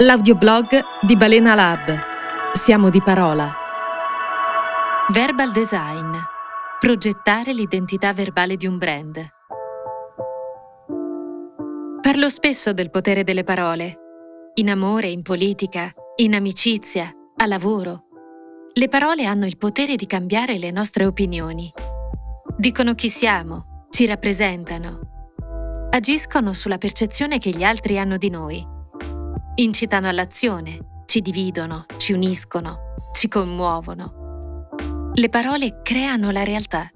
L'audioblog di Balena Lab. Siamo di parola. Verbal Design. Progettare l'identità verbale di un brand. Parlo spesso del potere delle parole. In amore, in politica, in amicizia, a lavoro. Le parole hanno il potere di cambiare le nostre opinioni. Dicono chi siamo, ci rappresentano. Agiscono sulla percezione che gli altri hanno di noi Incitano all'azione, ci dividono, ci uniscono, ci commuovono. Le parole creano la realtà.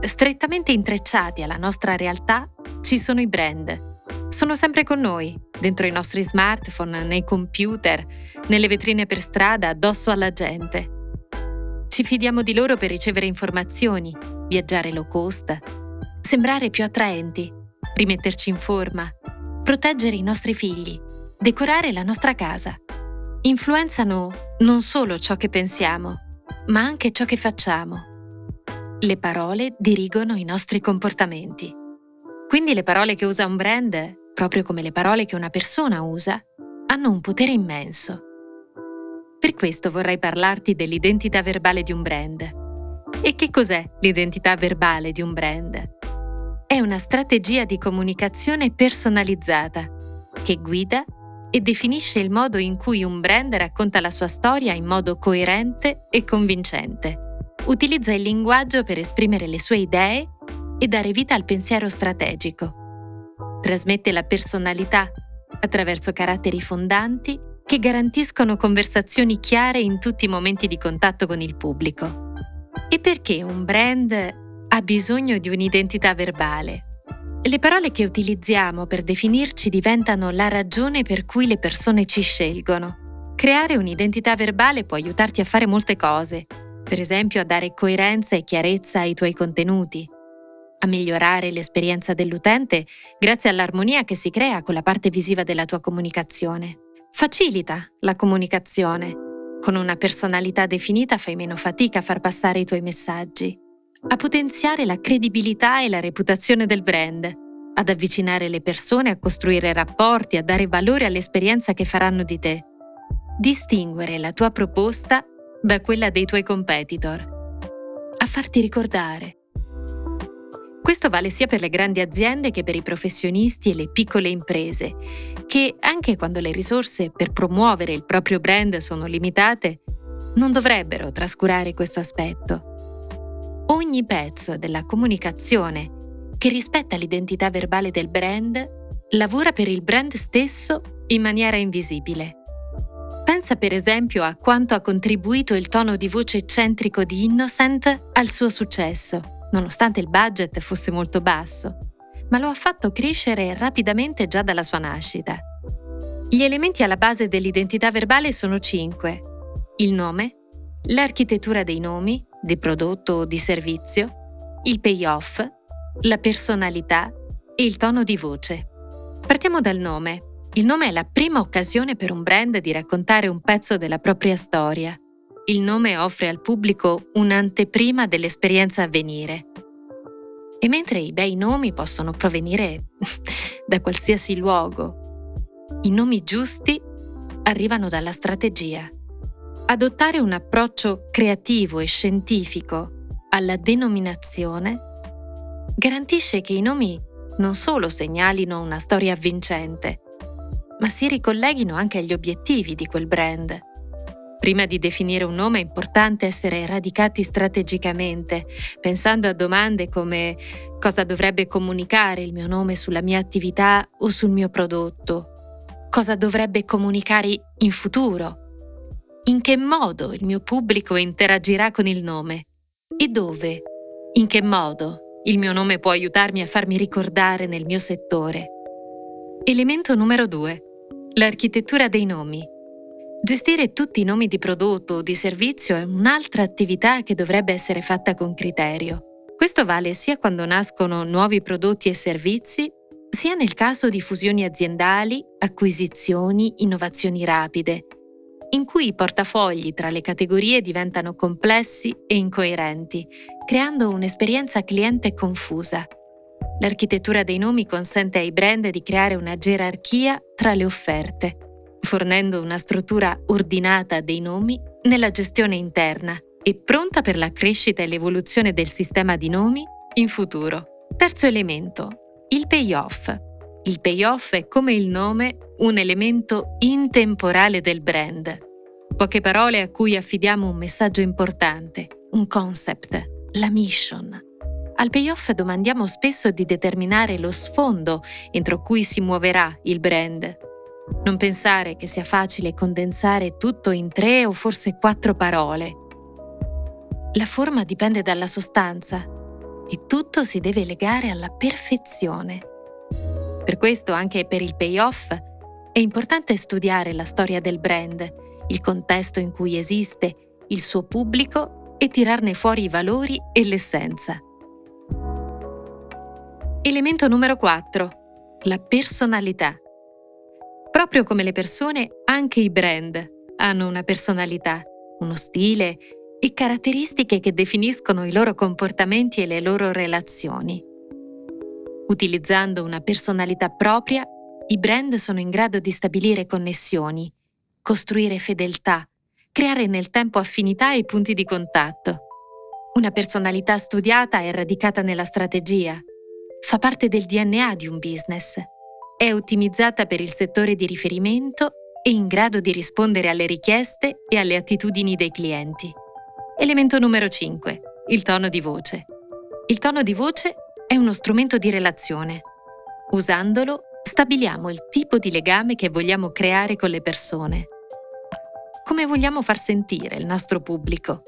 Strettamente intrecciati alla nostra realtà ci sono i brand. Sono sempre con noi, dentro i nostri smartphone, nei computer, nelle vetrine per strada, addosso alla gente. Ci fidiamo di loro per ricevere informazioni, viaggiare low cost, sembrare più attraenti, rimetterci in forma, proteggere i nostri figli decorare la nostra casa. Influenzano non solo ciò che pensiamo, ma anche ciò che facciamo. Le parole dirigono i nostri comportamenti. Quindi le parole che usa un brand, proprio come le parole che una persona usa, hanno un potere immenso. Per questo vorrei parlarti dell'identità verbale di un brand. E che cos'è l'identità verbale di un brand? È una strategia di comunicazione personalizzata che guida e definisce il modo in cui un brand racconta la sua storia in modo coerente e convincente. Utilizza il linguaggio per esprimere le sue idee e dare vita al pensiero strategico. Trasmette la personalità attraverso caratteri fondanti che garantiscono conversazioni chiare in tutti i momenti di contatto con il pubblico. E perché un brand ha bisogno di un'identità verbale? Le parole che utilizziamo per definirci diventano la ragione per cui le persone ci scelgono. Creare un'identità verbale può aiutarti a fare molte cose, per esempio a dare coerenza e chiarezza ai tuoi contenuti, a migliorare l'esperienza dell'utente grazie all'armonia che si crea con la parte visiva della tua comunicazione. Facilita la comunicazione. Con una personalità definita fai meno fatica a far passare i tuoi messaggi a potenziare la credibilità e la reputazione del brand, ad avvicinare le persone a costruire rapporti, a dare valore all'esperienza che faranno di te. Distinguere la tua proposta da quella dei tuoi competitor. A farti ricordare. Questo vale sia per le grandi aziende che per i professionisti e le piccole imprese, che anche quando le risorse per promuovere il proprio brand sono limitate, non dovrebbero trascurare questo aspetto ogni pezzo della comunicazione che rispetta l'identità verbale del brand lavora per il brand stesso in maniera invisibile. Pensa per esempio a quanto ha contribuito il tono di voce eccentrico di Innocent al suo successo, nonostante il budget fosse molto basso, ma lo ha fatto crescere rapidamente già dalla sua nascita. Gli elementi alla base dell'identità verbale sono cinque. Il nome, l'architettura dei nomi, di prodotto o di servizio, il payoff, la personalità e il tono di voce. Partiamo dal nome. Il nome è la prima occasione per un brand di raccontare un pezzo della propria storia. Il nome offre al pubblico un'anteprima dell'esperienza a venire. E mentre i bei nomi possono provenire da qualsiasi luogo, i nomi giusti arrivano dalla strategia. Adottare un approccio creativo e scientifico alla denominazione garantisce che i nomi non solo segnalino una storia avvincente, ma si ricolleghino anche agli obiettivi di quel brand. Prima di definire un nome è importante essere radicati strategicamente, pensando a domande come cosa dovrebbe comunicare il mio nome sulla mia attività o sul mio prodotto, cosa dovrebbe comunicare in futuro in che modo il mio pubblico interagirà con il nome e dove, in che modo il mio nome può aiutarmi a farmi ricordare nel mio settore. Elemento numero 2. L'architettura dei nomi. Gestire tutti i nomi di prodotto o di servizio è un'altra attività che dovrebbe essere fatta con criterio. Questo vale sia quando nascono nuovi prodotti e servizi, sia nel caso di fusioni aziendali, acquisizioni, innovazioni rapide in cui i portafogli tra le categorie diventano complessi e incoerenti, creando un'esperienza cliente confusa. L'architettura dei nomi consente ai brand di creare una gerarchia tra le offerte, fornendo una struttura ordinata dei nomi nella gestione interna e pronta per la crescita e l'evoluzione del sistema di nomi in futuro. Terzo elemento, il payoff. Il payoff è come il nome un elemento intemporale del brand. Poche parole a cui affidiamo un messaggio importante, un concept, la mission. Al payoff domandiamo spesso di determinare lo sfondo entro cui si muoverà il brand. Non pensare che sia facile condensare tutto in tre o forse quattro parole. La forma dipende dalla sostanza e tutto si deve legare alla perfezione. Per questo anche per il payoff è importante studiare la storia del brand, il contesto in cui esiste, il suo pubblico e tirarne fuori i valori e l'essenza. Elemento numero 4. La personalità. Proprio come le persone, anche i brand hanno una personalità, uno stile e caratteristiche che definiscono i loro comportamenti e le loro relazioni. Utilizzando una personalità propria, i brand sono in grado di stabilire connessioni, costruire fedeltà, creare nel tempo affinità e punti di contatto. Una personalità studiata è radicata nella strategia, fa parte del DNA di un business, è ottimizzata per il settore di riferimento e in grado di rispondere alle richieste e alle attitudini dei clienti. Elemento numero 5. Il tono di voce. Il tono di voce è uno strumento di relazione. Usandolo stabiliamo il tipo di legame che vogliamo creare con le persone. Come vogliamo far sentire il nostro pubblico?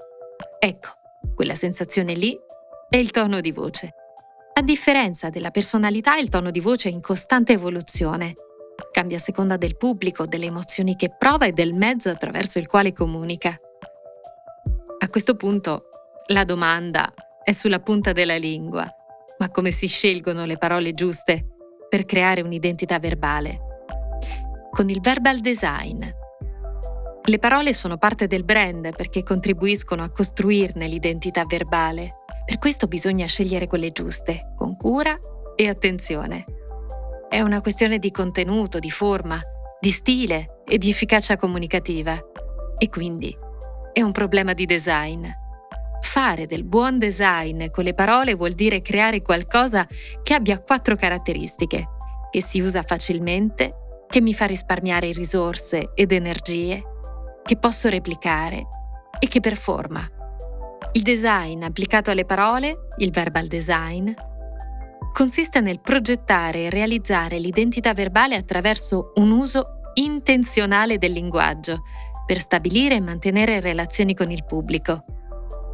Ecco, quella sensazione lì è il tono di voce. A differenza della personalità, il tono di voce è in costante evoluzione. Cambia a seconda del pubblico, delle emozioni che prova e del mezzo attraverso il quale comunica. A questo punto la domanda è sulla punta della lingua, ma come si scelgono le parole giuste per creare un'identità verbale? Con il verbal design. Le parole sono parte del brand perché contribuiscono a costruirne l'identità verbale. Per questo bisogna scegliere quelle giuste, con cura e attenzione. È una questione di contenuto, di forma, di stile e di efficacia comunicativa. E quindi è un problema di design. Fare del buon design con le parole vuol dire creare qualcosa che abbia quattro caratteristiche, che si usa facilmente, che mi fa risparmiare risorse ed energie, che posso replicare e che performa. Il design applicato alle parole, il verbal design, consiste nel progettare e realizzare l'identità verbale attraverso un uso intenzionale del linguaggio per stabilire e mantenere relazioni con il pubblico.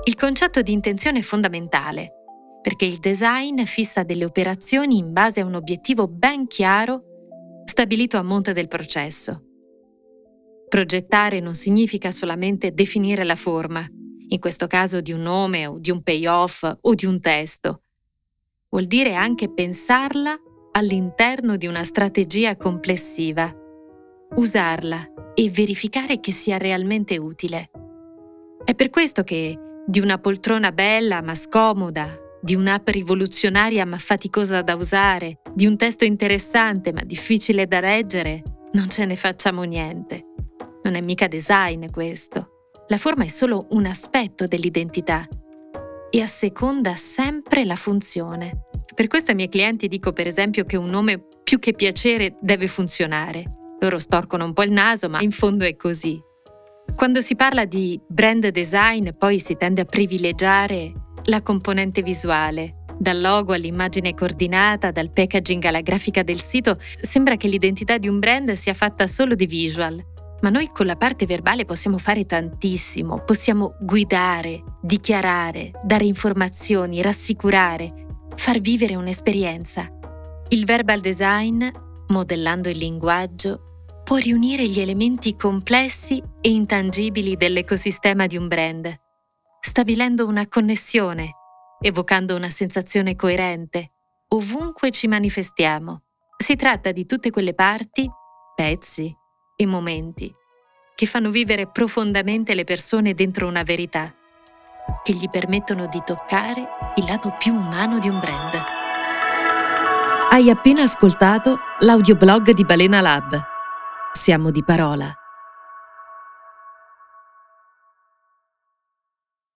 Il concetto di intenzione è fondamentale perché il design fissa delle operazioni in base a un obiettivo ben chiaro stabilito a monte del processo. Progettare non significa solamente definire la forma, in questo caso di un nome o di un payoff o di un testo. Vuol dire anche pensarla all'interno di una strategia complessiva, usarla e verificare che sia realmente utile. È per questo che di una poltrona bella ma scomoda, di un'app rivoluzionaria ma faticosa da usare, di un testo interessante ma difficile da leggere, non ce ne facciamo niente. Non è mica design questo. La forma è solo un aspetto dell'identità e asseconda sempre la funzione. Per questo ai miei clienti dico per esempio che un nome più che piacere deve funzionare. Loro storcono un po' il naso, ma in fondo è così. Quando si parla di brand design poi si tende a privilegiare la componente visuale. Dal logo all'immagine coordinata, dal packaging alla grafica del sito, sembra che l'identità di un brand sia fatta solo di visual, ma noi con la parte verbale possiamo fare tantissimo, possiamo guidare, dichiarare, dare informazioni, rassicurare, far vivere un'esperienza. Il verbal design, modellando il linguaggio, può riunire gli elementi complessi e intangibili dell'ecosistema di un brand, stabilendo una connessione, evocando una sensazione coerente, ovunque ci manifestiamo. Si tratta di tutte quelle parti, pezzi, e momenti che fanno vivere profondamente le persone dentro una verità, che gli permettono di toccare il lato più umano di un brand. Hai appena ascoltato l'audioblog di Balena Lab Siamo di parola.